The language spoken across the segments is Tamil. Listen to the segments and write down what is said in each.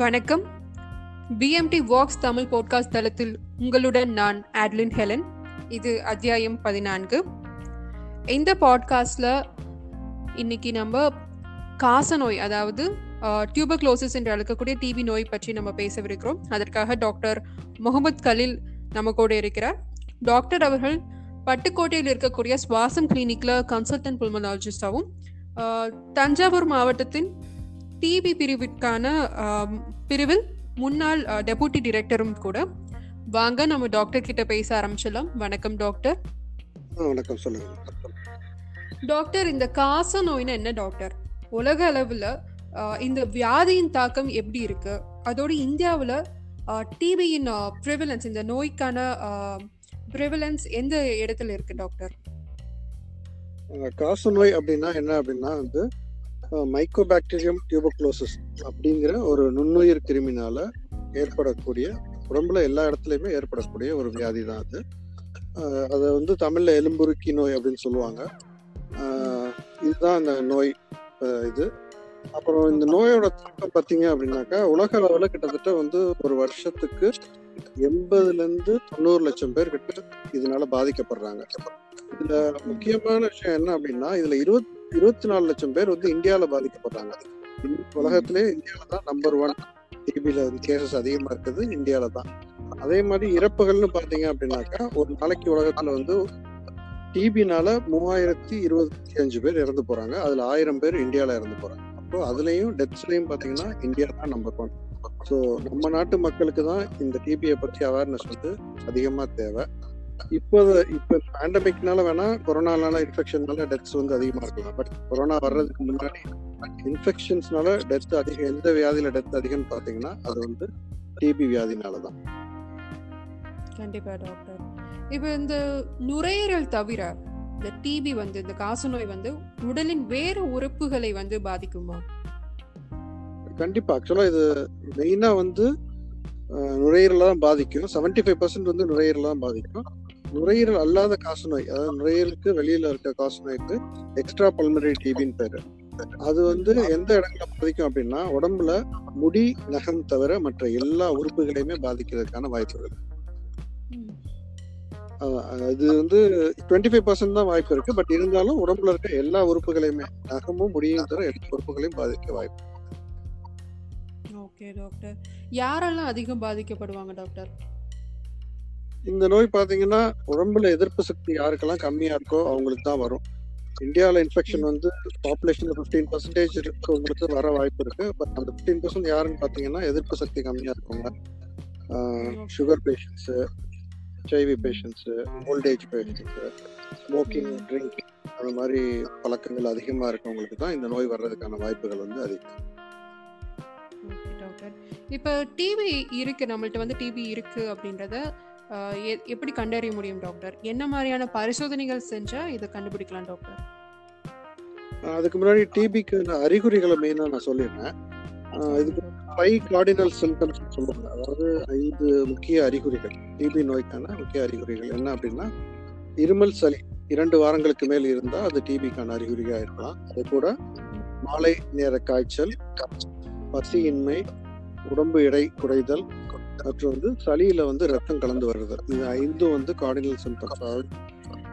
வணக்கம். பிஎம்டி வாக்ஸ் தமிழ் பாட்காஸ்ட் தளத்தில் உங்களுடன் நான் ஆட்லின் ஹெலன் இது அத்தியாயம் பதினான்கு. இந்த பாட்காஸ்டில் இன்னைக்கு நம்ம காச நோய் அதாவது டியூபர்க்ளோசிஸ் என்று அழைக்கக்கூடிய டிபி நோய் பற்றி நம்ம பேசவிருக்கிறோம். அதற்காக டாக்டர் முகமது கலீல் நம்ம கூட இருக்கிறார். டாக்டர் அவர்கள் பட்டுக்கோட்டையில் இருக்கக்கூடிய சுவாசம் கிளினிக்ல கன்சல்டன்ட் புல்மனாலஜிஸ்டாகவும் தஞ்சாவூர் மாவட்டத்தின் டிபி பிரிவிற்கான பிரிவில் முன்னாள் டெபுட்டி டிரெக்டரும் கூட. வாங்க நம்ம டாக்டர் கிட்ட பேச ஆரம்பிச்சிடலாம். வணக்கம் டாக்டர். வணக்கம். சொல்லுங்க. டாக்டர் இந்த காச நோய்னா என்ன டாக்டர்? உலக அளவில் இந்த வியாதியின் தாக்கம் எப்படி இருக்கு? அதோட இந்தியாவில் டிபியின் ப்ரிவலன்ஸ் இந்த நோய்க்கான ப்ரிவலன்ஸ் எந்த இடத்துல இருக்கு டாக்டர்? காச நோய் அப்படின்னா என்ன அப்படின்னா வந்து மைக்கோபாக்டீரியம் டியூபக்ளோசிஸ் அப்படிங்கிற ஒரு நுண்ணுயிர் கிருமினால ஏற்படக்கூடிய உடம்புல எல்லா இடத்துலையுமே ஏற்படக்கூடிய ஒரு வியாதி தான் அது. அதை வந்து தமிழ்ல எலும்புருக்கி நோய் அப்படின்னு சொல்லுவாங்க. இதுதான் அந்த நோய் இது. அப்புறம் இந்த நோயோட தாக்கம் பார்த்தீங்க அப்படின்னாக்கா உலக அளவில் கிட்டத்தட்ட வந்து ஒரு வருஷத்துக்கு எண்பதுலேருந்து தொண்ணூறு லட்சம் பேர் கிட்ட இதனால பாதிக்கப்படுறாங்க. இதுல முக்கியமான விஷயம் என்ன அப்படின்னா இதுல இருபத் இருபத்தி நாலு லட்சம் பேர் வந்து இந்தியாவில் பாதிக்கப்படுறாங்க உலகத்திலே இந்தியாவில தான் நம்பர் ஒன் டிபியில் வந்து கேசஸ் அதிகமா இருக்குது இந்தியாவில தான். அதே மாதிரி இறப்புகள்னு பாத்தீங்க அப்படின்னாக்கா ஒரு நாளைக்கு உலகத்துல வந்து டிபினால மூவாயிரத்தி இருபத்தி அஞ்சு பேர் இறந்து போறாங்க. அதுல ஆயிரம் பேர் இந்தியாவில் இறந்து போறாங்க. அப்போ அதுலயும் டெத்ஸ்லயும் பாத்தீங்கன்னா இந்தியா தான் நம்பர் ஒன் ஸோ நம்ம நாட்டு மக்களுக்கு தான் இந்த டிபியை பற்றி அவேர்னஸ் வந்து அதிகமாக தேவை. இப்போ இப்போ பேண்டமிக்னால வேணா கொரோனானால இன்ஃபெக்ஷன்னால டெத்ஸ் வந்து அதிகமா இருக்கலாம். பட் கொரோனா வர்றதுக்கு முன்னாடி இன்ஃபெக்ஷன்ஸ்னால டெத் அதிகம் எந்த வியாதியில டெத் அதிகம்னு பாத்தீங்கன்னா அது வந்து டிபி வியாதினால தான் கண்டிப்பா டாக்டர் இப்போ இந்த நுரையீரல் தவிர இந்த டிபி வந்து இந்த காச நோய் வந்து உடலின் வேறு உறுப்புகளை வந்து பாதிக்குமா? கண்டிப்பா. ஆக்சுவலா இது மெயினா வந்து நுரையீரலை தான் பாதிக்கும். 75% ஃபைவ் பர்சன்ட் வந்து நுரையீரலை தான் பாதிக்கும். நுரையீரல் அல்லாத காசு நோய் அதாவது நுரையீரலுக்கு வெளியில இருக்க காசநோய்க்கு எக்ஸ்ட்ரா பல்மரி டிபின்னு பேரு. அது வந்து எந்த இடங்களை பாதிக்கும் அப்படின்னா உடம்புல முடி நகம் தவிர மற்ற எல்லா உறுப்புகளையுமே பாதிக்கிறதுக்கான வாய்ப்பு இருக்கு. இது வந்து டுவெண்ட்டி ஃபைவ் பர்சன்ட் தான் வாய்ப்பு இருக்கு. பட் இருந்தாலும் உடம்புல இருக்க எல்லா உறுப்புகளையுமே நகமும் முடியும் தவிர எல்லா உறுப்புகளையும் பாதிக்க வாய்ப்பு ஓகே டாக்டர் யாரெல்லாம் அதிகம் பாதிக்கப்படுவாங்க டாக்டர் இந்த நோய் பாத்தீங்கன்னா உடம்புல எதிர்ப்பு சக்தி யாருக்கெல்லாம் கம்மியா இருக்கோ அவங்களுக்கு தான் வரும். இந்தியாவில் இன்ஃபெக்ஷன் வந்து பாப்புலேஷன் ஃபிஃப்டீன் பர்சன்டேஜ் இருக்கவங்களுக்கு வர வாய்ப்பு இருக்கு. பட் அந்த ஃபிஃப்டீன் பர்சன்ட் யாருன்னு பாத்தீங்கன்னா எதிர்ப்பு சக்தி கம்மியா இருக்கவங்க. Sugar patients HIV patients old age patients smoking drink அந்த மாதிரி பழக்கங்கள் அதிகமாக இருக்கவங்களுக்கு தான் இந்த நோய் வர்றதுக்கான வாய்ப்புகள் வந்து அதிகம். இப்போ டிபி இருக்கு நம்மள்ட்ட வந்து டிபி இருக்கு அப்படின்றத எப்படி கண்டறிய முடியும் டாக்டர்? என்ன மாதிரியான பரிசோதனைகள் செஞ்சா இதை கண்டுபிடிக்கலாம் டாக்டர்? அதுக்கு முன்னாடி டிபிக்கு அறிகுறிகளை மெயினாக நான் சொல்லிடுறேன். இதுக்கு ஃபைவ் கார்டினல் சிம்டம்ஸ் சொல்லுவாங்க. அதாவது ஐந்து முக்கிய அறிகுறிகள். டிபி நோய்க்கான முக்கிய அறிகுறிகள் என்ன அப்படின்னா இருமல் சளி இரண்டு வாரங்களுக்கு மேல் இருந்தால் அது டிபிக்கான அறிகுறியாக இருக்கலாம். அது கூட மாலை நேர காய்ச்சல் பசியின்மை உடம்பு எடை குறைதல் மற்றும் வந்து சளியில வந்து ரத்தம் கலந்து வருது. இந்த ஐந்தும் வந்து கார்டினல் சிம்டம்ஸ். அதாவது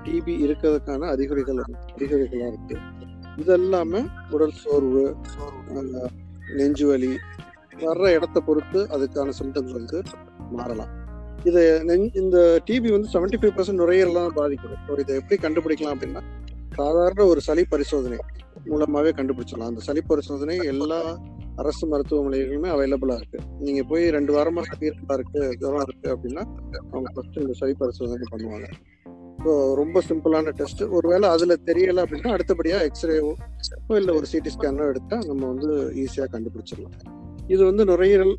டிபி இருக்கிறதுக்கான அறிகுறிகள் அறிகுறிகளா இருக்கு. இதெல்லாம உடல் சோர்வு நெஞ்சு வலி வர்ற இடத்த பொறுத்து அதுக்கான சிம்டம்ஸ் வந்து மாறலாம். இது இந்த டிபி வந்து 75% ஃபைவ் பர்சன்ட் நுரையீரலாம் பாதிக்குது. ஸோ இதை எப்படி கண்டுபிடிக்கலாம் அப்படின்னா சாதாரண ஒரு சளி பரிசோதனை மூலமாகவே கண்டுபிடிச்சிடலாம். அந்த சளி பரிசோதனை எல்லா அரசு மருத்துவமனைகளுமே அவைலபிளா இருக்கு. நீங்க போய் ரெண்டு வாரமா சளி இருக்கு ஜுரம் இருக்கு அப்படின்னா அவங்க ஃபர்ஸ்ட் இந்த சளி பரிசோதனை பண்ணுவாங்க. ஸோ ரொம்ப சிம்பிளான டெஸ்ட் ஒருவேளை அதுல தெரியல அப்படின்னா அடுத்தபடியா எக்ஸ்ரேவோ இல்ல ஒரு சிடி ஸ்கேனோ எடுத்தா நம்ம வந்து ஈஸியா கண்டுபிடிச்சிடலாம். இது வந்து நுரையீரல்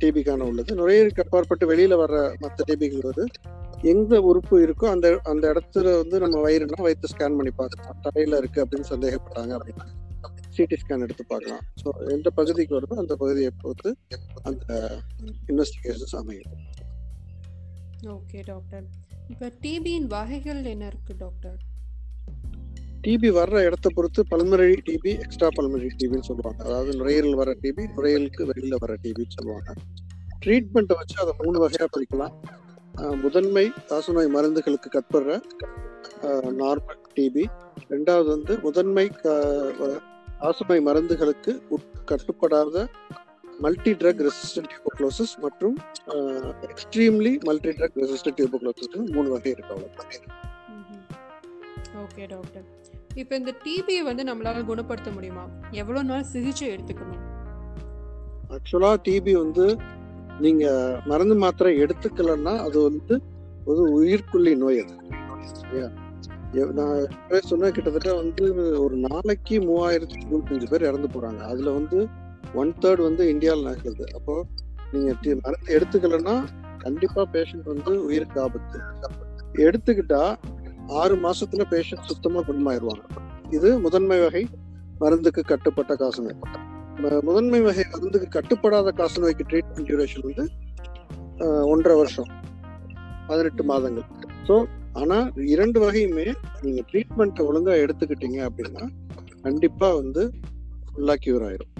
டிபிக்கான உள்ளது. நுரையீரலுக்கு அப்பாற்பட்டு வெளியில வர்ற மற்ற டிபிங்கிறது எந்த உறுப்பு இருக்கோ அந்த அந்த இடத்துல வந்து நம்ம வயிறுனா வயிற்று ஸ்கேன் பண்ணி பார்க்கலாம் தலையில இருக்கு அப்படின்னு சந்தேகப்பட்டாங்க அப்படின்னா. சிடி ஸ்கேன் எடுத்து பார்க்கலாம். ஸோ எந்த பகுதிக்கு வருதோ அந்த பகுதியை பொறுத்து அந்த இன்வெஸ்டிகேஷன்ஸ் அமையும். ஓகே டாக்டர் இப்போ டிபியின் வகைகள் என்ன இருக்கு டாக்டர் டிபி வர்ற இடத்த பொறுத்து பல்மரி டிபி எக்ஸ்ட்ரா பல்மரி டிபின்னு சொல்லுவாங்க. அதாவது நுரையீரல் வர டிபி நுரையீரலுக்கு வெளியில வர டிபின்னு சொல்லுவாங்க. ட்ரீட்மெண்ட்டை வச்சு அதை மூணு வகையா பிரிக்கலாம். முதன்மை காசநோய் மருந்துகளுக்கு கட்படுற நார்மல் டிபி ரெண்டாவது வந்து முதன்மை காசநோய் மருந்துகளுக்கு கட்டுப்படாத மல்டி ட்ரக் ரெசிஸ்டன்ட் டியூபோக்ளோசிஸ் மற்றும் extremely multi drug resistant tuberculosis மூணு வகை இருக்கு அவ்வளோ ஓகே டாக்டர் இப்போ இந்த டிபியை வந்து நம்மளால குணப்படுத்த முடியுமா? எவ்வளோ நாள் சிகிச்சை எடுத்துக்கணும்? ஆக்சுவலா டிபி வந்து நீங்க மருந்து மாத்திரை எடுத்துக்கலன்னா அது வந்து ஒரு உயிர்க்குள்ளி நோய் அது. நான் சொன்னா கிட்டத்தட்ட வந்து ஒரு நாளைக்கு மூவாயிரத்தி தொண்ணூத்தஞ்சு பேர் இறந்து போறாங்க. அதுல வந்து ஒன் தேர்ட் வந்து இந்தியாவில் நடக்குது. அப்போ நீங்க மருந்து எடுத்துக்கலன்னா கண்டிப்பா பேஷண்ட் வந்து உயிருக்கு ஆபத்து. எடுத்துக்கிட்டா ஆறு மாசத்துல பேஷண்ட் சுத்தமா குணமாயிருவாங்க. இது முதன்மை வகை மருந்துக்கு கட்டுப்பட்ட காசநோய் முதன்மை வகை மருந்துக்கு கட்டுப்படாத காசநோய்க்கு ட்ரீட்மெண்ட் டியூரேஷன் வந்து ஒன்றரை வருஷம். பதினெட்டு மாதங்கள். ஸோ ஆனா இரண்டு வகையுமே நீங்க ட்ரீட்மெண்ட் ஒழுங்கா எடுத்துக்கிட்டீங்க அப்படின்னா கண்டிப்பா வந்து ஃபுல்லா கியூர் ஆயிரும்.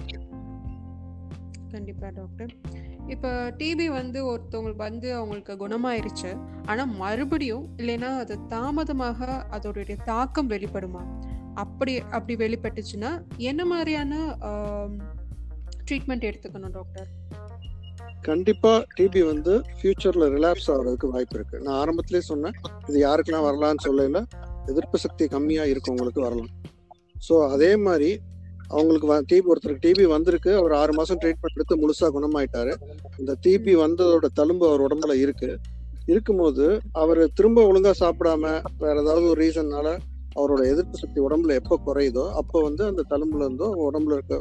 கண்டிப்பா டாக்டர் இப்போ டிபி வந்து ஒருத்தவங்களுக்கு வந்து அவங்களுக்கு குணமாயிருச்சு. ஆனா மறுபடியும் இல்லைன்னா அது தாமதமாக அதோடைய தாக்கம் வெளிப்படுமா? அப்படி அப்படி வெளிப்பட்டுச்சுன்னா என்ன மாதிரியான ட்ரீட்மெண்ட் எடுத்துக்கணும் டாக்டர் கண்டிப்பா டிபி வந்து ஃபியூச்சர்ல ரிலாப்ஸ் ஆகுறதுக்கு வாய்ப்பு இருக்கு. நான் ஆரம்பத்திலே சொன்னேன் இது யாருக்கெல்லாம் வரலாம்னு சொல்லல. எதிர்ப்பு சக்தி கம்மியா இருக்கவங்களுக்கு வரலாம். ஸோ அதே மாதிரி அவங்களுக்கு டிபி ஒருத்தருக்கு டிபி வந்திருக்கு அவர் ஆறு மாசம் ட்ரீட்மெண்ட் எடுத்து முழுசா குணமாயிட்டாரு. இந்த டிபி வந்ததோட தழும்பு அவர் உடம்புல இருக்கு. இருக்கும்போது அவர் திரும்ப ஒழுங்கா சாப்பிடாம வேற ஏதாவது ஒரு ரீசன்னால அவரோட எதிர்ப்பு சக்தி உடம்புல எப்போ குறையுதோ அப்போ வந்து அந்த தழும்புல இருந்தோ உடம்புல இருக்க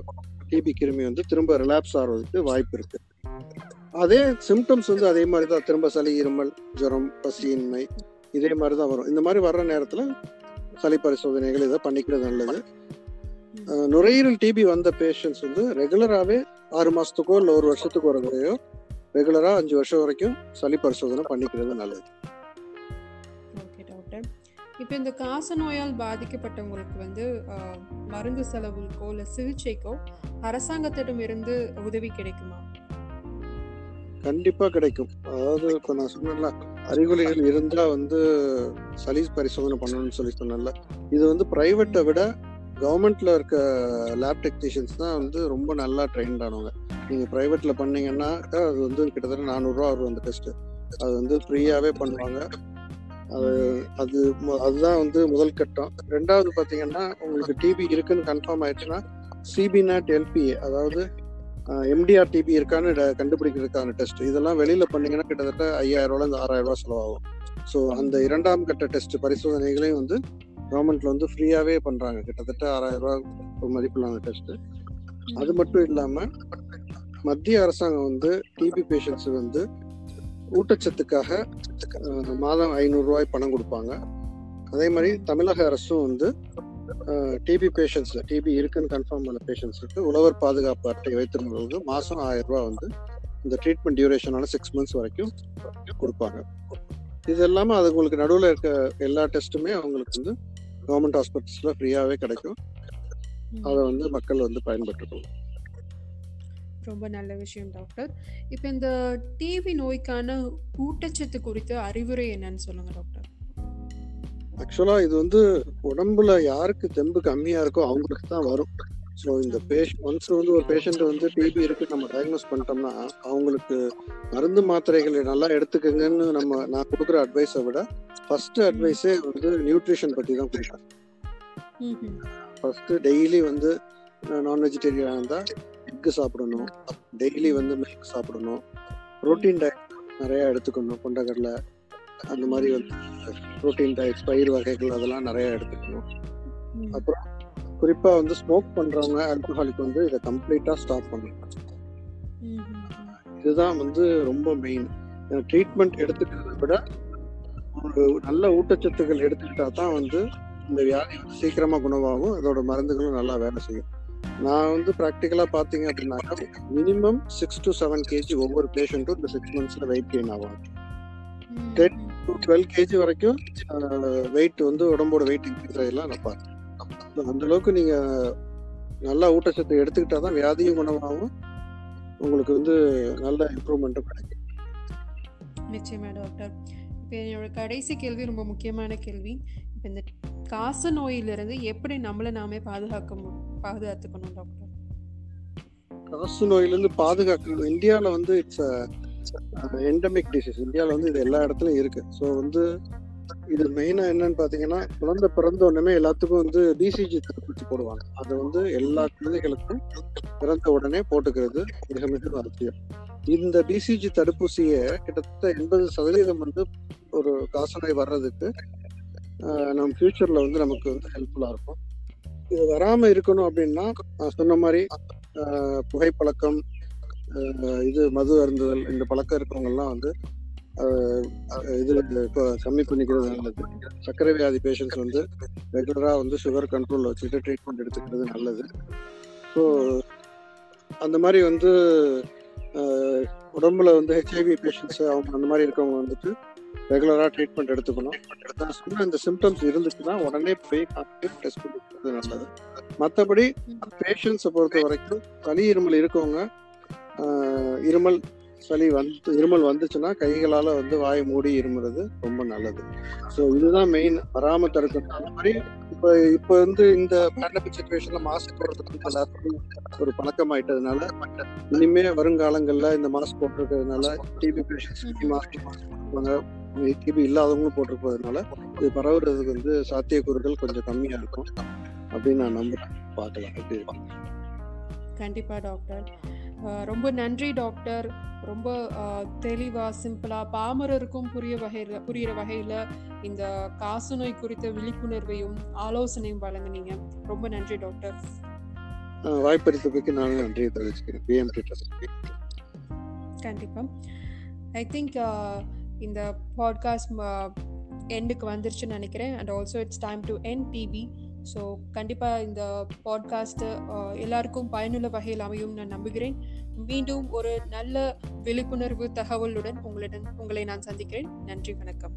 டிபி கிருமி வந்து திரும்ப ரிலாப்ஸ் ஆகிறதுக்கு வாய்ப்பு இருக்கு. அதே சிம்டம்ஸ் வந்து அதே மாதிரி தான் திரும்ப சளி இருமல் ஜுரம் பசியின்மை இதே மாதிரி தான் வரும். இந்த மாதிரி வர்ற நேரத்தில் சளி பரிசோதனைகள் இதை பண்ணிக்கிறது நல்லது. நுரையீரல் டிபி வந்த பேஷண்ட்ஸ் வந்து ரெகுலராகவே ஆறு மாதத்துக்கோ இல்லை ஒரு வருஷத்துக்கு ஒரு முறையோ அஞ்சு வருஷம் வரைக்கும் சளி பரிசோதனை பண்ணிக்கிறது நல்லது. ஓகே இப்போ இந்த காச நோயால் பாதிக்கப்பட்டவங்களுக்கு வந்து மருந்து செலவுக்கோ இல்லை சிகிச்சைக்கோ அரசாங்கத்திடம் இருந்து உதவி கிடைக்குமா? கண்டிப்பா கிடைக்கும். அதாவது இப்ப நான் சொன்னேன்ல அறிகுறிகள் இருந்தா வந்து சளி பரிசோதனை பண்ணணும்னு சொல்லி சொன்னேன்ல. இது வந்து பிரைவேட்டை விட கவர்மெண்ட்ல இருக்க லேப் டெக்னீஷியன்ஸ் தான் வந்து ரொம்ப நல்லா ட்ரெயின்ட் ஆனவங்க. நீங்க பிரைவேட்ல பண்ணீங்கன்னா அது வந்து கிட்டத்தட்ட நானூறுரூவா வரும் அந்த டெஸ்ட் அது வந்து ஃப்ரீயாவே பண்ணுவாங்க. அது அது அதுதான் வந்து முதல் கட்டம். ரெண்டாவது பாத்தீங்கன்னா உங்களுக்கு டிபி இருக்குன்னு கன்ஃபார்ம் ஆயிடுச்சுன்னா சிபி நாட் எல்பிஏ அதாவது எம்டிஆர் டிபி இருக்கான்னு கண்டுபிடிக்கிறதுக்கான டெஸ்ட். இதெல்லாம் வெளியில பண்ணீங்கன்னா கிட்டத்தட்ட ஐயாயிரம் ரூபாய் இருந்து ஆறாயிரம் ரூபாய் செலவாகும். ஸோ அந்த இரண்டாம் கட்ட டெஸ்ட் பரிசோதனைகளையும் வந்து கவர்மெண்ட்ல வந்து ஃப்ரீயாவே பண்றாங்க. கிட்டத்தட்ட ஆறாயிரம் ரூபாய் மதிப்பிலான டெஸ்ட். அது மட்டும் இல்லாம மத்திய அரசாங்கம் வந்து டிபி பேஷண்ட்ஸ் வந்து ஊட்டச்சத்துக்காக மாதம் ஐநூறு ரூபாய் பணம் கொடுப்பாங்க. அதே மாதிரி தமிழக அரசும் வந்து டிபி பேஷண்ட்ஸ் டிபி இருக்குன்னு கன்ஃபார்ம் பண்ண பேஷண்ட்ஸுக்கு உழவர் பாதுகாப்பு அட்டை வைத்திருந்தவங்க மாசம் ஆயிரம் ரூபாய் வந்து இந்த ட்ரீட்மெண்ட் டியூரேஷனால சிக்ஸ் மந்த்ஸ் வரைக்கும் கொடுப்பாங்க. இது இல்லாம அது உங்களுக்கு நடுவில் இருக்க எல்லா டெஸ்ட்டுமே அவங்களுக்கு வந்து கவர்மெண்ட் ஹாஸ்பிட்டல்ஸ்ல ஃப்ரீயாவே கிடைக்கும். அதை வந்து மக்கள் வந்து பயன்பட்டுக்கலாம் ரொம்ப நல்ல விஷயம் டாக்டர் இப்போ இந்த டிபி நோய்க்கான ஊட்டச்சத்து குறித்த அறிவுரை என்னன்னு சொல்லுங்க டாக்டர் ஆக்சுவலா இது வந்து உடம்புல யாருக்கு தெம்பு கம்மியா இருக்கோ அவங்களுக்கு தான் வரும். ஸோ இந்த பேஷண்ட் ஒன்ஸ் வந்து ஒரு பேஷண்ட் வந்து டிபி இருக்கு நம்ம டயக்னோஸ் பண்ணிட்டோம்னா அவங்களுக்கு மருந்து மாத்திரைகளை நல்லா எடுத்துக்கங்கன்னு நம்ம நான் கொடுக்குற அட்வைஸை விட ஃபர்ஸ்ட் அட்வைஸே வந்து நியூட்ரிஷன் பத்தி தான் கொடுப்பேன். ஃபர்ஸ்ட் டெய்லி வந்து நான் வெஜிடேரியன் இருந்தா எக்கு சாப்பிடணும். டெய்லி வந்து மில்க் சாப்பிடணும். ப்ரோட்டீன் டயட் நிறைய எடுத்துக்கணும் கொண்டக்கடலை. அந்த மாதிரி வந்து ப்ரோட்டீன் டயட்ஸ் பயிர் வகைகள் அதெல்லாம் நிறைய எடுத்துக்கணும். அப்புறம் குறிப்பா வந்து ஸ்மோக் பண்றவங்க ஆல்கஹாலிக் வந்து இதை கம்ப்ளீட்டா ஸ்டாப் பண்ணணும். இதுதான் வந்து ரொம்ப மெயின் ட்ரீட்மெண்ட் எடுத்துக்கிறத விட ஒரு நல்ல ஊட்டச்சத்துக்கள் எடுத்துக்கிட்டா தான் வந்து இந்த வியாதி வந்து சீக்கிரமா குணமாகும் அதோட மருந்துகளும் நல்லா வேலை செய்யும் நான் வந்து ப்ராக்டிக்கலா பாத்தீங்க அப்படின்னாக்கா minimum six to seven KG ஒவ்வொரு பேஷண்ட்டும் இந்த சிக்ஸ் மந்த்ஸ்ல வெயிட் கெயின் ஆகும் ம். டுவெல் கேஜி வரைக்கும் வெயிட் வந்து உடம்போட வெயிட் இன்க்ரீஸ் ஆகலாம் நான் பார்த்தேன். அந்த அளவுக்கு நீங்க நல்ல ஊட்டச்சத்து எடுத்துக்கிட்டா தான் வியாதியும் குணமாகும். உங்களுக்கு வந்து நல்ல இம்ப்ரூவ்மெண்ட்டும் கிடைக்கும். நிச்சயமா டாக்டர் இப்போ என்னோட கடைசி கேள்வி ரொம்ப முக்கியமான கேள்வி. இப்போ இந்த காச நோயிலிருந்து எப்படி நம்மளை நாமே பாதுகாக்க பாதுகாத்துக்கணும் டாக்டர் காசு நோயிலிருந்து பாதுகாக்கணும். இந்தியாவில் வந்து இட்ஸ் எண்டமிக் டிசீஸ் இந்தியாவில் வந்து இது எல்லா இடத்துலையும் இருக்கு. ஸோ வந்து இது மெயினாக என்னன்னு பார்த்தீங்கன்னா குழந்தை பிறந்த உடனே எல்லாத்துக்கும் வந்து டிசிஜி தடுப்பூசி போடுவாங்க. அது வந்து எல்லா குழந்தைகளுக்கும் பிறந்த உடனே போட்டுக்கிறது மிக மிக அவசியம். இந்த பிசிஜி தடுப்பூசியை கிட்டத்தட்ட எண்பது சதவீதம் வந்து ஒரு காசநோய் வர்றதுக்கு நம்ம ஃபியூச்சரில் வந்து நமக்கு வந்து ஹெல்ப்ஃபுல்லாக இருக்கும். இது வராமல் இருக்கணும் அப்படின்னா சொன்ன மாதிரி புகைப்பழக்கம் இது மது அருந்துதல் இந்த பழக்கம் இருக்கவங்கெல்லாம் வந்து இது இப்போ கம்மி பண்ணிக்கிறது நல்லது. சர்க்கரை வியாதி பேஷண்ட்ஸ் வந்து ரெகுலராக வந்து சுகர் கண்ட்ரோலில் வச்சுட்டு ட்ரீட்மெண்ட் எடுத்துக்கிறது நல்லது. ஸோ அந்த மாதிரி வந்து உடம்புல வந்து ஹெச்ஐவி பேஷண்ட்ஸ் அவங்க அந்த மாதிரி இருக்கவங்க வந்துட்டு ரெகுலராக ட்ரீட்மெண்ட் எடுத்துக்கணும். நான் சொன்ன இந்த சிம்டம்ஸ் இருந்துச்சுன்னா உடனே போய் டெஸ்ட் பண்ணிக்கிறது நல்லது. மற்றபடி பேஷண்ட்ஸை பொறுத்த வரைக்கும் தனி இருமல் இருக்கவங்க இருமல் சளி வந்து இருமல் வந்துச்சுன்னா கைகளால் வந்து வாயை மூடி இருமுறது ரொம்ப நல்லது. ஸோ இதுதான் மெயின் வராம தடுக்கணும் அந்த மாதிரி இப்போ இப்போ வந்து இந்த பேண்டமிக் சுச்சுவேஷன்ல மாஸ்க் போடுறதுக்கு எல்லாத்துக்கும் எல்லாருக்கும் ஒரு பழக்கம் ஆயிட்டதுனால இனிமே வருங்காலங்களில் இந்த மாஸ்க் போட்டிருக்கிறதுனால டிபி பேஷன்ஸ் மாஸ்க் போடுவாங்க டிபி இல்லாதவங்களும் போட்டிருப்பதுனால இது பரவுறதுக்கு வந்து சாத்தியக்கூறுகள் கொஞ்சம் கம்மியாக இருக்கும். அப்படின்னு நான் நம்புறேன். பார்க்கலாம் எப்படி கண்டிப்பா டாக்டர் ரொம்ப நன்றி டாக்டர். ரொம்ப அஹ், தெளிவா சிம்பிளா பாமரருக்கும் புரிய வகையில புரியிற வகையில இந்த காசநோய் குறித்த விழிப்புணர்வையும் ஆலோசனையும் வழங்குனீங்க. ரொம்ப நன்றி டாக்டர். வாய்ப்பளித்ததுக்கு நான் நன்றியை தெரிவிச்சுக்கிறேன். பிஎம்டி ட்ரஸ்ட் கண்டிப்பா. ஐ திங்க் இந்த பாட்காஸ்ட் எண்டுக்கு வந்துருச்சுன்னு நினைக்கிறேன். And also it's time to N TV so கண்டிப்பாக இந்த பாட்காஸ்ட்டு எல்லாருக்கும் பயனுள்ள வகையில் அமையும் நான் நம்புகிறேன். மீண்டும் ஒரு நல்ல விழிப்புணர்வு தகவலுடன் உங்களுடன் உங்களை நான் சந்திக்கிறேன். நன்றி வணக்கம்.